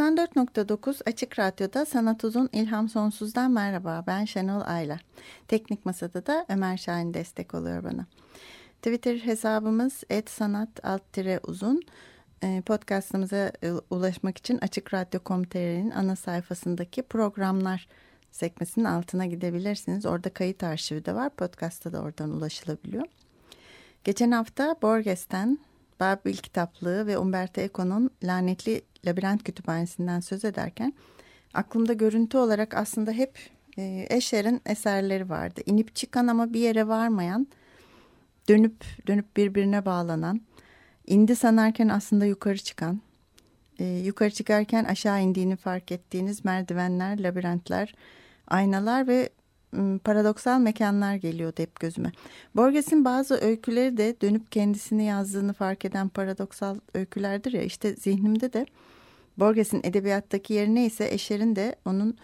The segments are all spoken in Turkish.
94.9 Açık Radyo'da Sanat Uzun İlham Sonsuz'dan merhaba. Ben Şenol Ayla. Teknik Masa'da da Ömer Şahin destek oluyor bana. Twitter hesabımız @sanat_uzun. Ee, podcastımıza ulaşmak için Açık Radyo.com.tr'nin ana sayfasındaki programlar sekmesinin altına gidebilirsiniz. Orada kayıt arşivi de var. Podcast'ta da oradan ulaşılabiliyor. Geçen hafta Borges'ten Babil kitaplığı ve Umberto Eco'nun lanetli labirent kütüphanesinden söz ederken aklımda görüntü olarak aslında hep e, Escher'in eserleri vardı. İnip çıkan ama bir yere varmayan, dönüp dönüp birbirine bağlanan, indi sanarken aslında yukarı çıkan, e, yukarı çıkarken aşağı indiğini fark ettiğiniz merdivenler, labirentler, aynalar ve paradoksal mekanlar geliyordu hep gözüme. Borges'in bazı öyküleri de dönüp kendisini yazdığını fark eden paradoksal öykülerdir ya işte zihnimde de Borges'in edebiyattaki yeri neyse Eşer'in de onun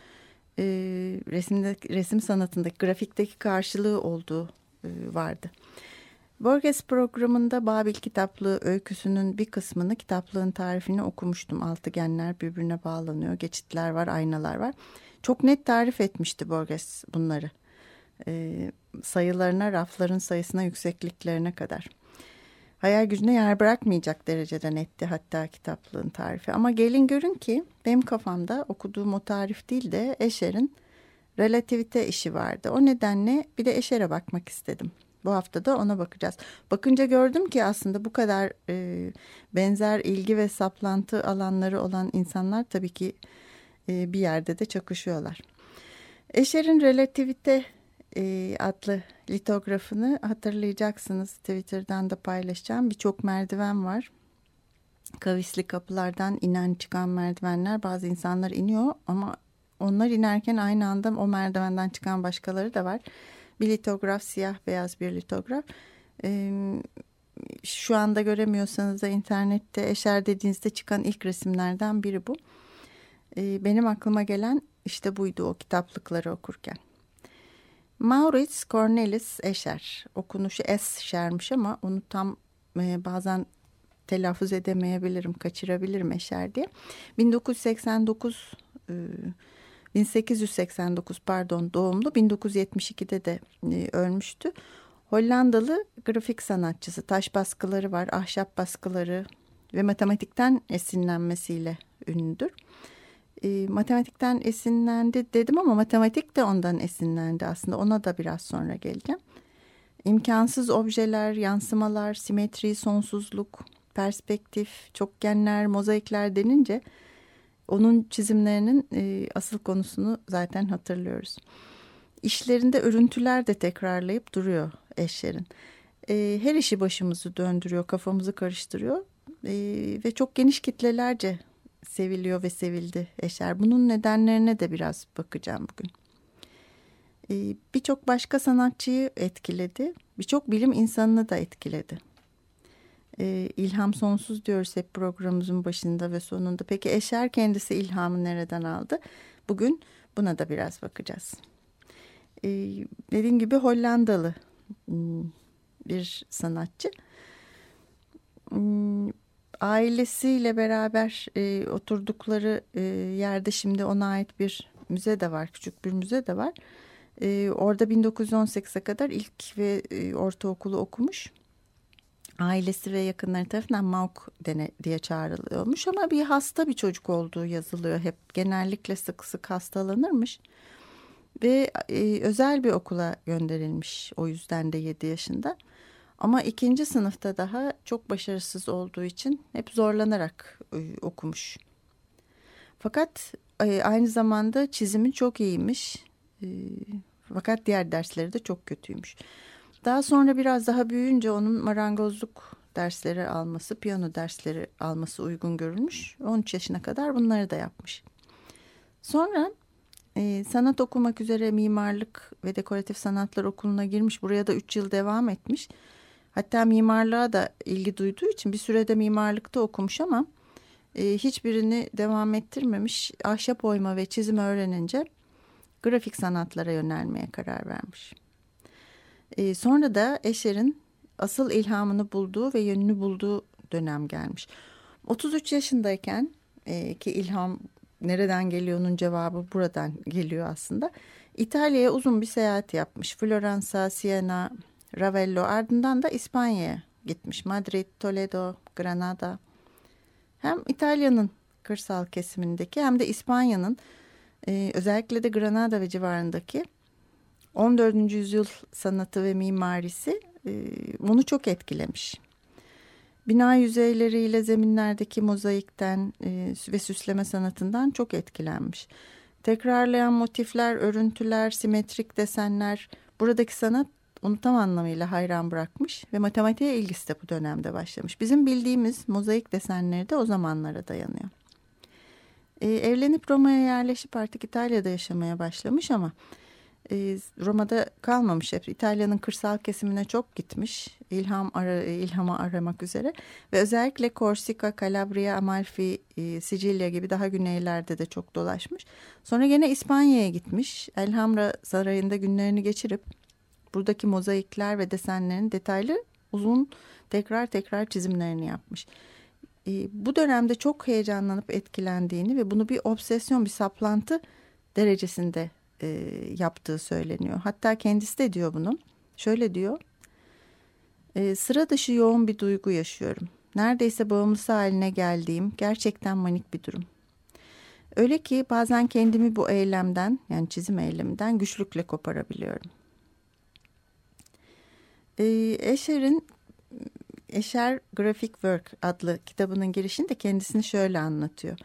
e, resimde, resim sanatındaki grafikteki karşılığı olduğu e, vardı. Borges programında Babil kitaplığı öyküsünün bir kısmını kitaplığın tarifini okumuştum. Altıgenler birbirine bağlanıyor, geçitler var, aynalar var. Çok net tarif etmişti Borges bunları. E, sayılarına, rafların sayısına, yüksekliklerine kadar. Hayal gücüne yer bırakmayacak derecede netti hatta kitaplığın tarifi. Ama gelin görün ki benim kafamda okuduğum o tarif değil de Escher'in relativite işi vardı. O nedenle bir de Escher'e bakmak istedim. Bu hafta da ona bakacağız. Bakınca gördüm ki aslında bu kadar e, benzer ilgi ve saplantı alanları olan insanlar tabii ki e, bir yerde de çakışıyorlar. Escher'in Relativite e, adlı litografını hatırlayacaksınız. Twitter'dan da paylaşacağım. Birçok merdiven var. Kavisli kapılardan inen çıkan merdivenler. Bazı insanlar iniyor ama onlar inerken aynı anda o merdivenden çıkan başkaları da var. Bir litograf siyah beyaz bir litograf. E, şu anda göremiyorsanız da internette eşer dediğinizde çıkan ilk resimlerden biri bu. Ee, benim aklıma gelen işte buydu o kitaplıkları okurken. Maurits Cornelis Escher. Okunuşu Escher'miş ama onu tam e, bazen telaffuz edemeyebilirim, kaçırabilirim Escher diye. 1989 e, 1889 pardon doğumlu 1972'de de e, ölmüştü. Hollandalı grafik sanatçısı. Taş baskıları var, ahşap baskıları ve matematikten esinlenmesiyle ünlüdür e, matematikten esinlendi dedim ama matematik de ondan esinlendi aslında. Ona da biraz sonra geleceğim. İmkansız objeler, yansımalar, simetri, sonsuzluk, perspektif, çokgenler, mozaikler denince onun çizimlerinin e, asıl konusunu zaten hatırlıyoruz. İşlerinde örüntüler de tekrarlayıp duruyor eşlerin. E, her işi başımızı döndürüyor, kafamızı karıştırıyor e, ve çok geniş kitlelerce seviliyor ve sevildi Eşer. Bunun nedenlerine de biraz bakacağım bugün. Ee, Birçok başka sanatçıyı etkiledi. Birçok bilim insanını da etkiledi. Ee, ilham sonsuz diyoruz hep programımızın başında ve sonunda. Peki Eşer kendisi ilhamı nereden aldı? Bugün buna da biraz bakacağız. Ee, dediğim gibi Hollandalı hmm, bir sanatçı. Ailesiyle beraber e, oturdukları e, yerde şimdi ona ait bir müze de var. Küçük bir müze de var. E, orada 1918'e kadar ilk ve e, ortaokulu okumuş. Ailesi ve yakınları tarafından Mauk dene, diye çağrılıyormuş ama bir hasta bir çocuk olduğu yazılıyor hep. Genellikle sık sık hastalanırmış. Ve e, özel bir okula gönderilmiş o yüzden de 7 yaşında. Ama ikinci sınıfta daha çok başarısız olduğu için hep zorlanarak e, okumuş. Fakat e, aynı zamanda çizimi çok iyiymiş. E, fakat diğer dersleri de çok kötüymüş. Daha sonra biraz daha büyüyünce onun marangozluk dersleri alması, piyano dersleri alması uygun görülmüş. 13 yaşına kadar bunları da yapmış. Sonra e, sanat okumak üzere mimarlık ve dekoratif sanatlar okuluna girmiş. Buraya da 3 yıl devam etmiş. Hatta mimarlığa da ilgi duyduğu için bir sürede mimarlıkta okumuş ama e, hiçbirini devam ettirmemiş. Ahşap oyma ve çizim öğrenince grafik sanatlara yönelmeye karar vermiş. E, sonra da Escher'in asıl ilhamını bulduğu ve yönünü bulduğu dönem gelmiş. 33 yaşındayken e, ki ilham nereden geliyor onun cevabı buradan geliyor aslında. İtalya'ya uzun bir seyahat yapmış. Floransa, Siena, Ravello ardından da İspanya'ya gitmiş. Madrid, Toledo, Granada. Hem İtalya'nın kırsal kesimindeki hem de İspanya'nın e, özellikle de Granada ve civarındaki 14. yüzyıl sanatı ve mimarisi e, bunu çok etkilemiş. Bina yüzeyleriyle zeminlerdeki mozaikten e, ve süsleme sanatından çok etkilenmiş. Tekrarlayan motifler, örüntüler, simetrik desenler buradaki sanat onu tam anlamıyla hayran bırakmış ve matematiğe ilgisi de bu dönemde başlamış. Bizim bildiğimiz mozaik desenleri de o zamanlara dayanıyor. Ee, evlenip Roma'ya yerleşip artık İtalya'da yaşamaya başlamış ama e, Roma'da kalmamış hep. İtalya'nın kırsal kesimine çok gitmiş. İlham ara, ilhama aramak üzere ve özellikle Korsika, Calabria, Amalfi, e, Sicilya gibi daha güneylerde de çok dolaşmış. Sonra gene İspanya'ya gitmiş. Elhamra Sarayı'nda günlerini geçirip buradaki mozaikler ve desenlerin detaylı uzun tekrar tekrar çizimlerini yapmış. E, bu dönemde çok heyecanlanıp etkilendiğini ve bunu bir obsesyon, bir saplantı derecesinde e, yaptığı söyleniyor. Hatta kendisi de diyor bunu. Şöyle diyor. E, sıra dışı yoğun bir duygu yaşıyorum. Neredeyse bağımlısı haline geldiğim gerçekten manik bir durum. Öyle ki bazen kendimi bu eylemden yani çizim eyleminden güçlükle koparabiliyorum. E, Escher'in Escher Graphic Work adlı kitabının girişinde kendisini şöyle anlatıyor.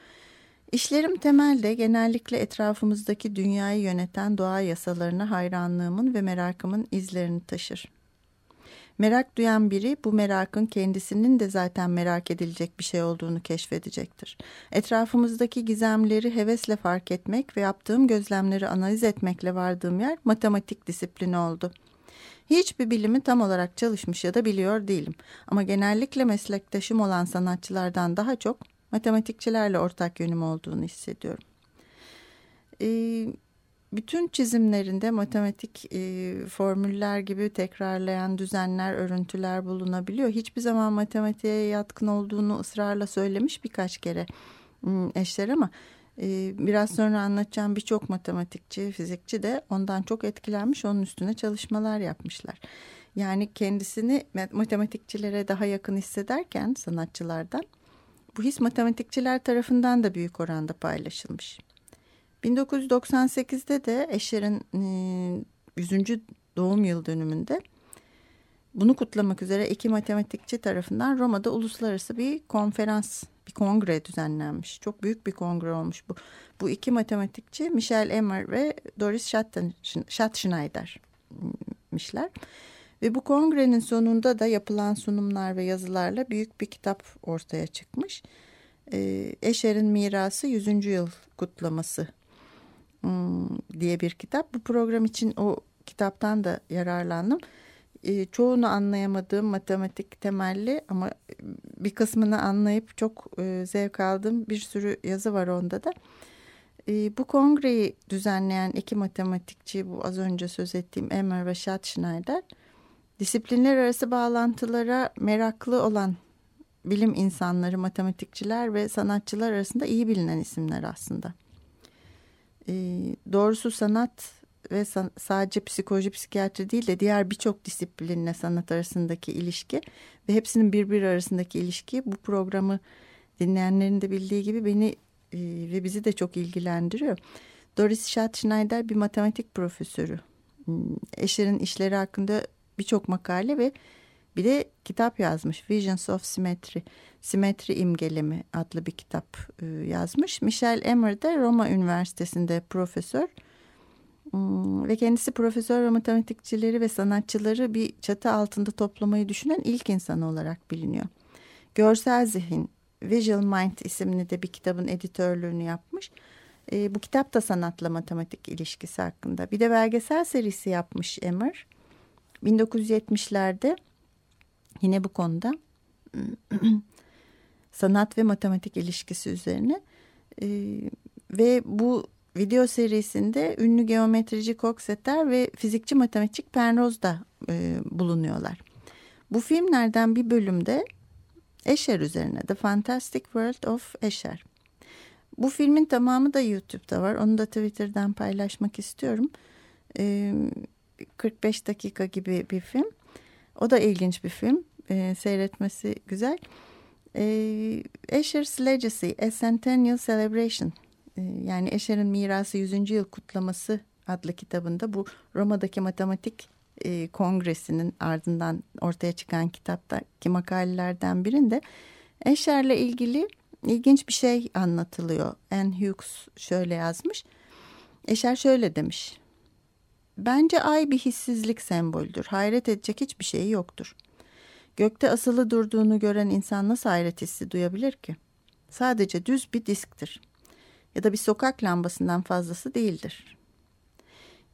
İşlerim temelde genellikle etrafımızdaki dünyayı yöneten doğa yasalarına hayranlığımın ve merakımın izlerini taşır. Merak duyan biri bu merakın kendisinin de zaten merak edilecek bir şey olduğunu keşfedecektir. Etrafımızdaki gizemleri hevesle fark etmek ve yaptığım gözlemleri analiz etmekle vardığım yer matematik disiplini oldu. Hiçbir bilimi tam olarak çalışmış ya da biliyor değilim ama genellikle meslektaşım olan sanatçılardan daha çok matematikçilerle ortak yönüm olduğunu hissediyorum. E, bütün çizimlerinde matematik e, formüller gibi tekrarlayan düzenler, örüntüler bulunabiliyor. Hiçbir zaman matematiğe yatkın olduğunu ısrarla söylemiş birkaç kere hmm, eşler ama biraz sonra anlatacağım birçok matematikçi, fizikçi de ondan çok etkilenmiş, onun üstüne çalışmalar yapmışlar. Yani kendisini matematikçilere daha yakın hissederken sanatçılardan bu his matematikçiler tarafından da büyük oranda paylaşılmış. 1998'de de Escher'in 100. E, doğum yıl dönümünde bunu kutlamak üzere iki matematikçi tarafından Roma'da uluslararası bir konferans, bir kongre düzenlenmiş. Çok büyük bir kongre olmuş bu. Bu iki matematikçi Michel Emmer ve Doris Schattschneider'mişler. Ve bu kongrenin sonunda da yapılan sunumlar ve yazılarla büyük bir kitap ortaya çıkmış. Ee, Eşer'in Mirası 100. Yıl Kutlaması hmm, diye bir kitap. Bu program için o kitaptan da yararlandım. Ee, çoğunu anlayamadığım matematik temelli ama bir kısmını anlayıp çok e, zevk aldığım bir sürü yazı var onda da. E, bu kongreyi düzenleyen iki matematikçi bu az önce söz ettiğim Emmer ve Schattschneider disiplinler arası bağlantılara meraklı olan bilim insanları, matematikçiler ve sanatçılar arasında iyi bilinen isimler aslında. E, doğrusu sanat ve sadece psikoloji, psikiyatri değil de diğer birçok disiplinle sanat arasındaki ilişki ve hepsinin birbiri arasındaki ilişki bu programı dinleyenlerin de bildiği gibi beni e, ve bizi de çok ilgilendiriyor. Doris Schattschneider bir matematik profesörü. Hmm, Eşer'in işleri hakkında birçok makale ve bir de kitap yazmış. Visions of Symmetry, Simetri İmgelemi adlı bir kitap e, yazmış. Michel Emmer de Roma Üniversitesi'nde profesör. Hmm, ve kendisi profesör ve matematikçileri ve sanatçıları bir çatı altında toplamayı düşünen ilk insan olarak biliniyor. Görsel Zihin, Visual Mind isimli de bir kitabın editörlüğünü yapmış. E, bu kitap da sanatla matematik ilişkisi hakkında. Bir de belgesel serisi yapmış Emmer. 1970'lerde yine bu konuda sanat ve matematik ilişkisi üzerine. E, ve bu video serisinde ünlü geometrici Coxeter ve fizikçi matematikçi Penrose da e, bulunuyorlar. Bu filmlerden bir bölümde Escher üzerine The Fantastic World of Escher. Bu filmin tamamı da YouTube'da var. Onu da Twitter'dan paylaşmak istiyorum. E, 45 dakika gibi bir film. O da ilginç bir film. E, seyretmesi güzel. E, Escher's Legacy, A Centennial Celebration yani Escher'in mirası 100. yıl kutlaması adlı kitabında bu Roma'daki matematik e, kongresinin ardından ortaya çıkan kitaptaki makalelerden birinde Escher'le ilgili ilginç bir şey anlatılıyor. Anne Hughes şöyle yazmış. Escher şöyle demiş. Bence ay bir hissizlik semboldür. Hayret edecek hiçbir şey yoktur. Gökte asılı durduğunu gören insan nasıl hayret hissi duyabilir ki? Sadece düz bir disktir ya da bir sokak lambasından fazlası değildir.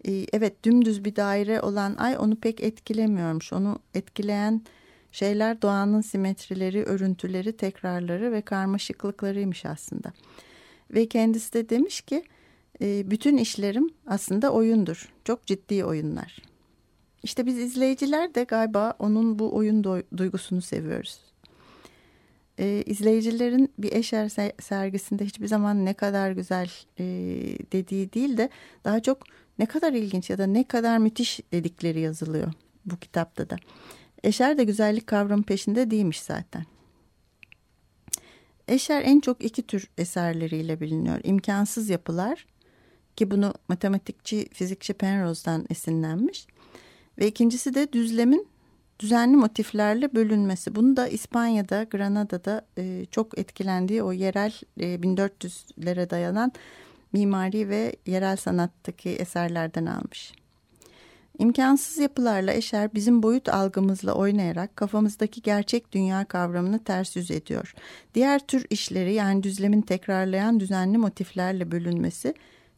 Ee, evet dümdüz bir daire olan ay onu pek etkilemiyormuş. Onu etkileyen şeyler doğanın simetrileri, örüntüleri, tekrarları ve karmaşıklıklarıymış aslında. Ve kendisi de demiş ki e, bütün işlerim aslında oyundur. Çok ciddi oyunlar. İşte biz izleyiciler de galiba onun bu oyun duygusunu seviyoruz e, izleyicilerin bir eşer sergisinde hiçbir zaman ne kadar güzel e, dediği değil de daha çok ne kadar ilginç ya da ne kadar müthiş dedikleri yazılıyor bu kitapta da. Eşer de güzellik kavramı peşinde değilmiş zaten. Eşer en çok iki tür eserleriyle biliniyor. İmkansız yapılar ki bunu matematikçi, fizikçi Penrose'dan esinlenmiş. Ve ikincisi de düzlemin düzenli motiflerle bölünmesi. Bunu da İspanya'da, Granada'da e, çok etkilendiği o yerel e, 1400'lere dayanan mimari ve yerel sanattaki eserlerden almış. İmkansız yapılarla eşer bizim boyut algımızla oynayarak kafamızdaki gerçek dünya kavramını ters yüz ediyor. Diğer tür işleri yani düzlemin tekrarlayan düzenli motiflerle bölünmesi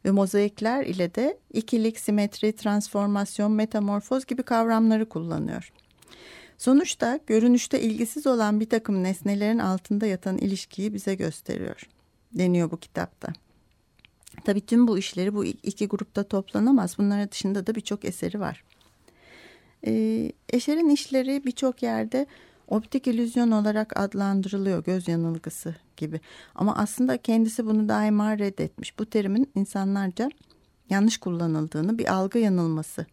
ve mozaikler ile de ikilik, simetri, transformasyon, metamorfoz gibi kavramları kullanıyor. Sonuçta görünüşte ilgisiz olan bir takım nesnelerin altında yatan ilişkiyi bize gösteriyor deniyor bu kitapta. Tabii tüm bu işleri bu iki grupta toplanamaz. Bunların dışında da birçok eseri var. Ee, Eşer'in işleri birçok yerde optik illüzyon olarak adlandırılıyor göz yanılgısı gibi. Ama aslında kendisi bunu daima reddetmiş. Bu terimin insanlarca yanlış kullanıldığını bir algı yanılması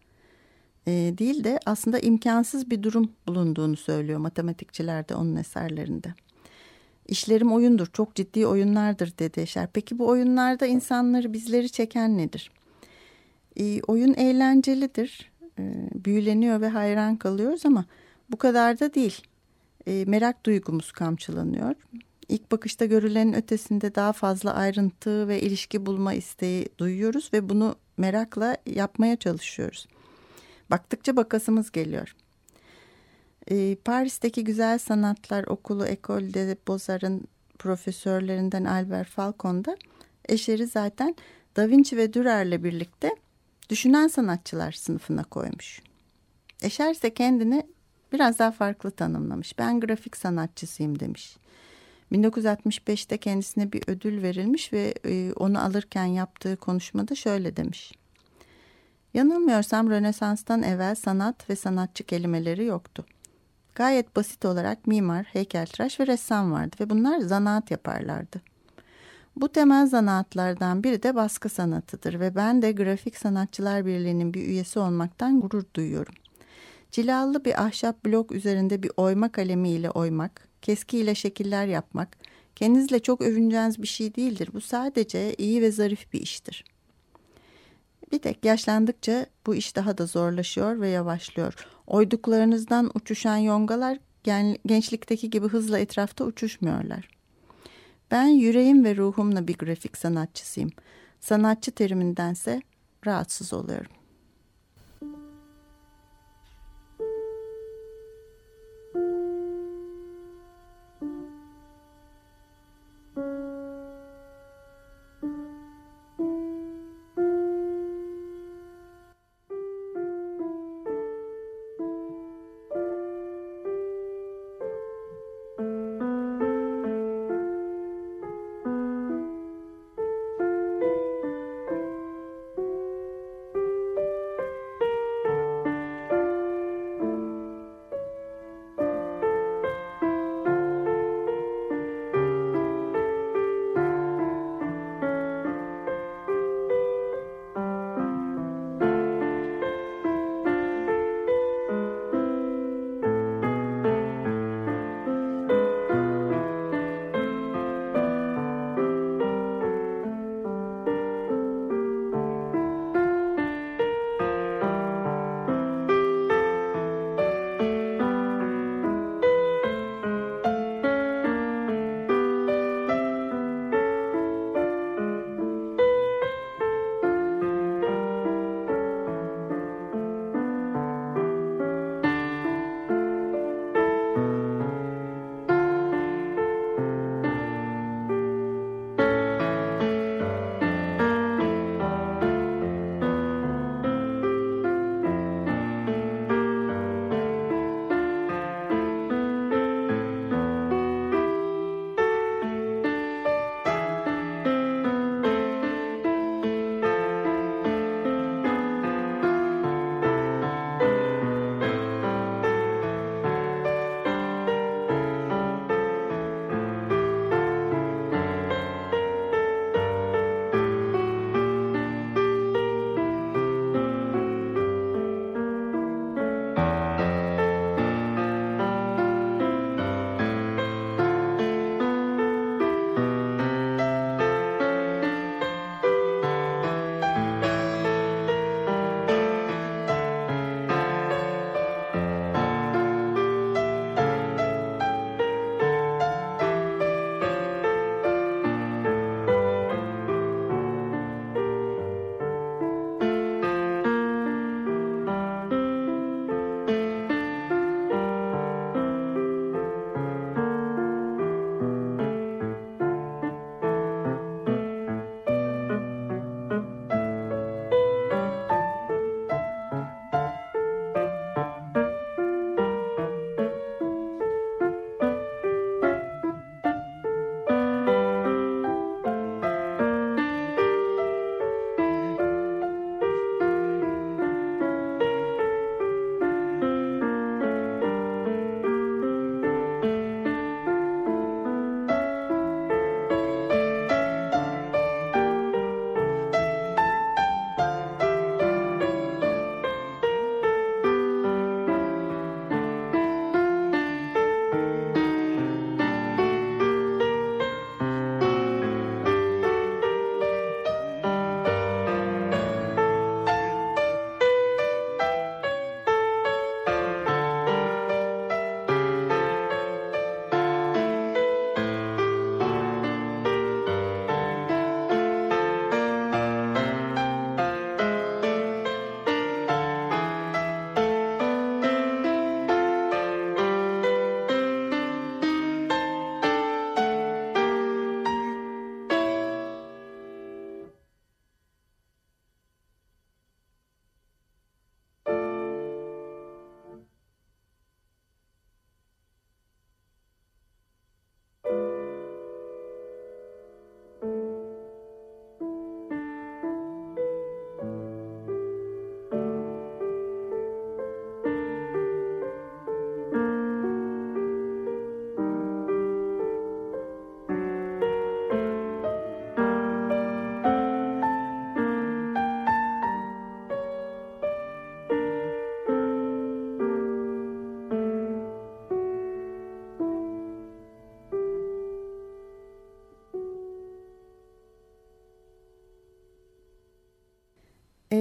e, değil de aslında imkansız bir durum bulunduğunu söylüyor matematikçiler de onun eserlerinde. İşlerim oyundur, çok ciddi oyunlardır dedi Eşer. Peki bu oyunlarda insanları, bizleri çeken nedir? E, oyun eğlencelidir, e, büyüleniyor ve hayran kalıyoruz ama bu kadar da değil. E, merak duygumuz kamçılanıyor. İlk bakışta görülenin ötesinde daha fazla ayrıntı ve ilişki bulma isteği duyuyoruz ve bunu merakla yapmaya çalışıyoruz. Baktıkça bakasımız geliyor. Ee, Paris'teki Güzel Sanatlar Okulu Ecole de Beaux-Arts'ın profesörlerinden Albert Falcon da Eşer'i zaten Da Vinci ve Dürer'le birlikte düşünen sanatçılar sınıfına koymuş. Eşer ise kendini biraz daha farklı tanımlamış. Ben grafik sanatçısıyım demiş. 1965'te kendisine bir ödül verilmiş ve e, onu alırken yaptığı konuşmada şöyle demiş. Yanılmıyorsam Rönesans'tan evvel sanat ve sanatçı kelimeleri yoktu. Gayet basit olarak mimar, heykeltıraş ve ressam vardı ve bunlar zanaat yaparlardı. Bu temel zanaatlardan biri de baskı sanatıdır ve ben de Grafik Sanatçılar Birliği'nin bir üyesi olmaktan gurur duyuyorum. Cilalı bir ahşap blok üzerinde bir oyma kalemiyle oymak, keskiyle şekiller yapmak, kendinizle çok övüneceğiniz bir şey değildir. Bu sadece iyi ve zarif bir iştir.'' Bir tek yaşlandıkça bu iş daha da zorlaşıyor ve yavaşlıyor. Oyduklarınızdan uçuşan yongalar gençlikteki gibi hızla etrafta uçuşmuyorlar. Ben yüreğim ve ruhumla bir grafik sanatçısıyım. Sanatçı terimindense çok rahatsız oluyorum.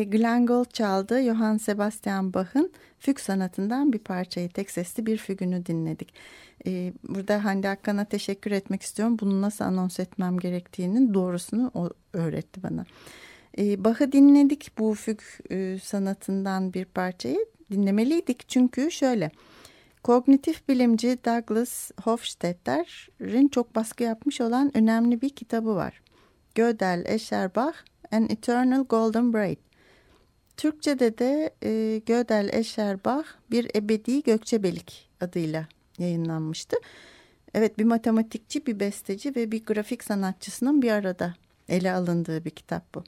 Glenn Gould çaldı. Johann Sebastian Bach'ın füg sanatından bir parçayı, tek sesli bir fügünü dinledik. E, burada Hande Akkan'a teşekkür etmek istiyorum. Bunu nasıl anons etmem gerektiğinin doğrusunu o öğretti bana. E, Bach'ı dinledik bu füg e, sanatından bir parçayı dinlemeliydik çünkü şöyle kognitif bilimci Douglas Hofstadter'in çok baskı yapmış olan önemli bir kitabı var. Gödel Escherbach An Eternal Golden Braid. Türkçe'de de e, Gödel Escherbach Bir Ebedi Gökçebelik adıyla yayınlanmıştı. Evet bir matematikçi, bir besteci ve bir grafik sanatçısının bir arada ele alındığı bir kitap bu.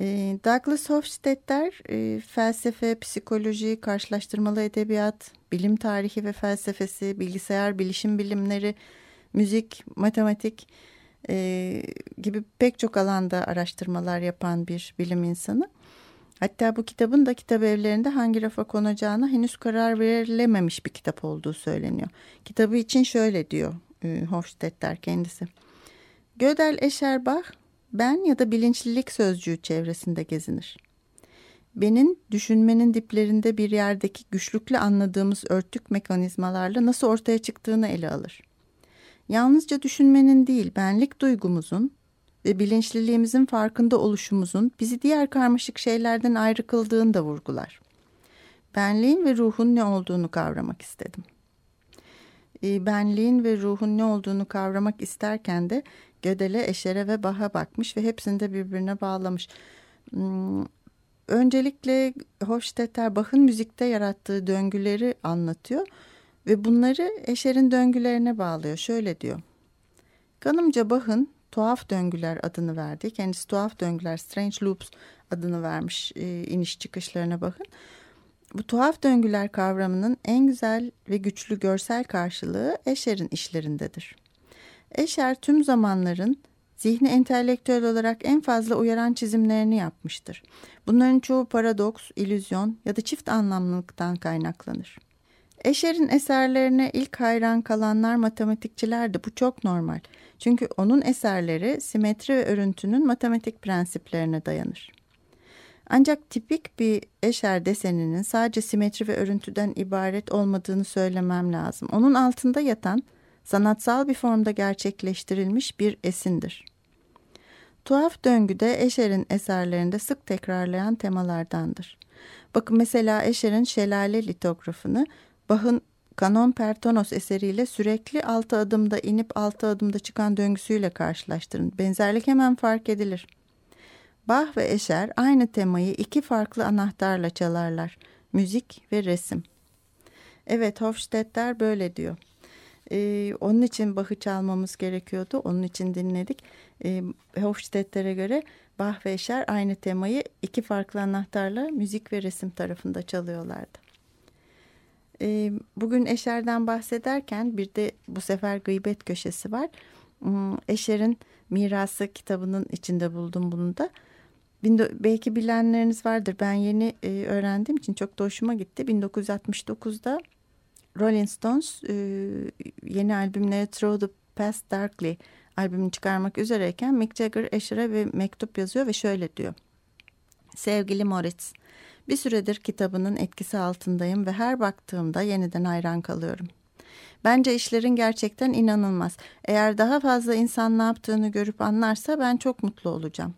Ee, Douglas Hofstadter e, felsefe, psikoloji, karşılaştırmalı edebiyat, bilim tarihi ve felsefesi, bilgisayar, bilişim bilimleri, müzik, matematik e, gibi pek çok alanda araştırmalar yapan bir bilim insanı. Hatta bu kitabın da kitap evlerinde hangi rafa konacağına henüz karar verilememiş bir kitap olduğu söyleniyor. Kitabı için şöyle diyor e, Hofstadter kendisi. Gödel Escherbach ben ya da bilinçlilik sözcüğü çevresinde gezinir. Benin düşünmenin diplerinde bir yerdeki güçlükle anladığımız örtük mekanizmalarla nasıl ortaya çıktığını ele alır. Yalnızca düşünmenin değil, benlik duygumuzun ve bilinçliliğimizin farkında oluşumuzun bizi diğer karmaşık şeylerden ayrı kıldığını da vurgular. Benliğin ve ruhun ne olduğunu kavramak istedim. Ee, benliğin ve ruhun ne olduğunu kavramak isterken de Gödele, Eşer'e ve Bah'a bakmış ve hepsini de birbirine bağlamış. Hmm, öncelikle Hofstetter Bach'ın müzikte yarattığı döngüleri anlatıyor ve bunları Eşer'in döngülerine bağlıyor. Şöyle diyor. Kanımca Bach'ın tuhaf döngüler adını verdi. Kendisi tuhaf döngüler, strange loops adını vermiş e, iniş çıkışlarına bakın. Bu tuhaf döngüler kavramının en güzel ve güçlü görsel karşılığı Escher'in işlerindedir. Escher tüm zamanların zihni entelektüel olarak en fazla uyaran çizimlerini yapmıştır. Bunların çoğu paradoks, ilüzyon ya da çift anlamlılıktan kaynaklanır. Escher'in eserlerine ilk hayran kalanlar matematikçilerdi. Bu çok normal. Çünkü onun eserleri simetri ve örüntünün matematik prensiplerine dayanır. Ancak tipik bir eşer deseninin sadece simetri ve örüntüden ibaret olmadığını söylemem lazım. Onun altında yatan sanatsal bir formda gerçekleştirilmiş bir esindir. Tuhaf döngü de Escher'in eserlerinde sık tekrarlayan temalardandır. Bakın mesela Escher'in Şelale litografını Bach'ın Kanon Pertonos eseriyle sürekli altı adımda inip altı adımda çıkan döngüsüyle karşılaştırın. Benzerlik hemen fark edilir. Bach ve Escher aynı temayı iki farklı anahtarla çalarlar. Müzik ve resim. Evet Hofstadter böyle diyor. Ee, onun için Bach'ı çalmamız gerekiyordu. Onun için dinledik. Ee, Hofstadter'e göre Bach ve Escher aynı temayı iki farklı anahtarla müzik ve resim tarafında çalıyorlardı. Bugün Eşer'den bahsederken bir de bu sefer gıybet köşesi var. Hmm, Eşer'in Mirası kitabının içinde buldum bunu da. Belki bilenleriniz vardır. Ben yeni öğrendiğim için çok da hoşuma gitti. 1969'da Rolling Stones yeni albümleri Through the Past Darkly albümünü çıkarmak üzereyken Mick Jagger Esher'e bir mektup yazıyor ve şöyle diyor. Sevgili Moritz, bir süredir kitabının etkisi altındayım ve her baktığımda yeniden hayran kalıyorum. Bence işlerin gerçekten inanılmaz. Eğer daha fazla insan ne yaptığını görüp anlarsa ben çok mutlu olacağım.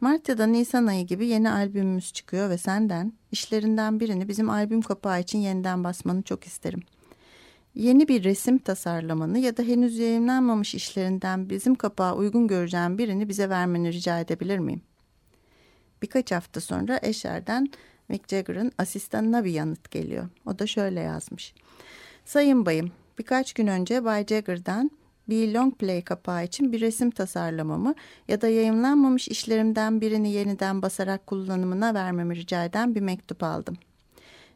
Mart ya da Nisan ayı gibi yeni albümümüz çıkıyor ve senden işlerinden birini bizim albüm kapağı için yeniden basmanı çok isterim. Yeni bir resim tasarlamanı ya da henüz yayınlanmamış işlerinden bizim kapağa uygun göreceğim birini bize vermeni rica edebilir miyim? Birkaç hafta sonra Escher'den Mick Jagger'ın asistanına bir yanıt geliyor. O da şöyle yazmış. Sayın bayım, birkaç gün önce Bay Jagger'dan bir long play kapağı için bir resim tasarlamamı ya da yayınlanmamış işlerimden birini yeniden basarak kullanımına vermemi rica eden bir mektup aldım.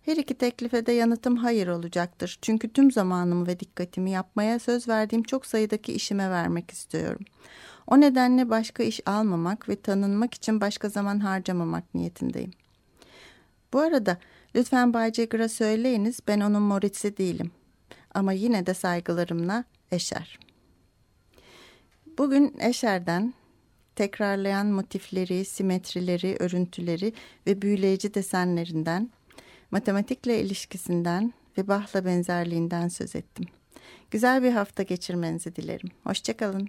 Her iki teklife de yanıtım hayır olacaktır. Çünkü tüm zamanımı ve dikkatimi yapmaya söz verdiğim çok sayıdaki işime vermek istiyorum. O nedenle başka iş almamak ve tanınmak için başka zaman harcamamak niyetindeyim. Bu arada lütfen Bay Jagger'a söyleyiniz ben onun Moritz'i değilim. Ama yine de saygılarımla Eşer. Bugün Eşer'den tekrarlayan motifleri, simetrileri, örüntüleri ve büyüleyici desenlerinden, matematikle ilişkisinden ve Bach'la benzerliğinden söz ettim. Güzel bir hafta geçirmenizi dilerim. Hoşçakalın.